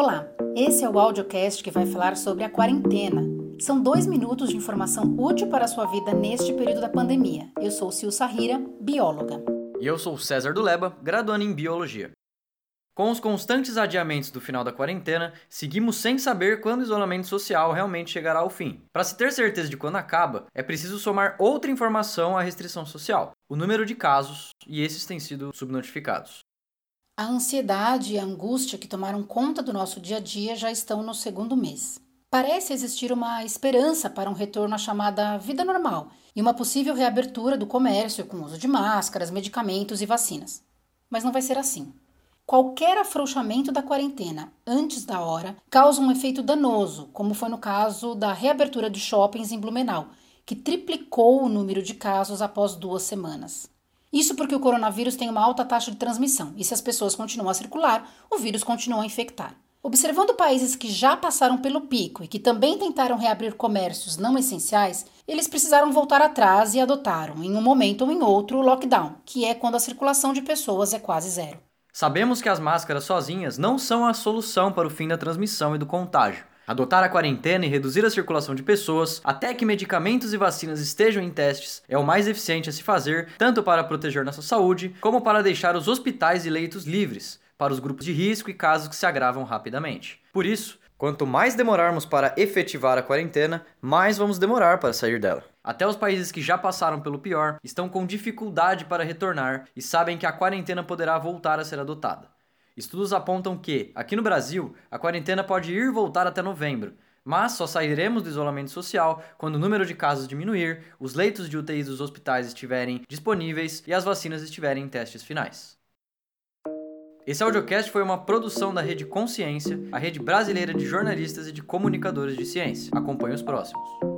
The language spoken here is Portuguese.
Olá, esse é o audiocast que vai falar sobre a quarentena. São dois minutos de informação útil para a sua vida neste período da pandemia. Eu sou Sil Sahira, bióloga. E eu sou César do Leba, graduando em Biologia. Com os constantes adiamentos do final da quarentena, seguimos sem saber quando o isolamento social realmente chegará ao fim. Para se ter certeza de quando acaba, é preciso somar outra informação à restrição social: o número de casos, e esses têm sido subnotificados. A ansiedade e a angústia que tomaram conta do nosso dia a dia já estão no segundo mês. Parece existir uma esperança para um retorno à chamada vida normal e uma possível reabertura do comércio com uso de máscaras, medicamentos e vacinas. Mas não vai ser assim. Qualquer afrouxamento da quarentena antes da hora causa um efeito danoso, como foi no caso da reabertura de shoppings em Blumenau, que triplicou o número de casos após duas semanas. Isso porque o coronavírus tem uma alta taxa de transmissão e, se as pessoas continuam a circular, o vírus continua a infectar. Observando países que já passaram pelo pico e que também tentaram reabrir comércios não essenciais, eles precisaram voltar atrás e adotaram, em um momento ou em outro, o lockdown, que é quando a circulação de pessoas é quase zero. Sabemos que as máscaras sozinhas não são a solução para o fim da transmissão e do contágio. Adotar a quarentena e reduzir a circulação de pessoas até que medicamentos e vacinas estejam em testes é o mais eficiente a se fazer, tanto para proteger nossa saúde, como para deixar os hospitais e leitos livres para os grupos de risco e casos que se agravam rapidamente. Por isso, Quanto mais demorarmos para efetivar a quarentena, mais vamos demorar para sair dela. Até os países que já passaram pelo pior estão com dificuldade para retornar e sabem que a quarentena poderá voltar a ser adotada. Estudos apontam que, aqui no Brasil, a quarentena pode ir voltar até novembro, mas só sairemos do isolamento social quando o número de casos diminuir, os leitos de UTI dos hospitais estiverem disponíveis e as vacinas estiverem em testes finais. Esse audiocast foi uma produção da Rede Consciência, a rede brasileira de jornalistas e de comunicadores de ciência. Acompanhe os próximos.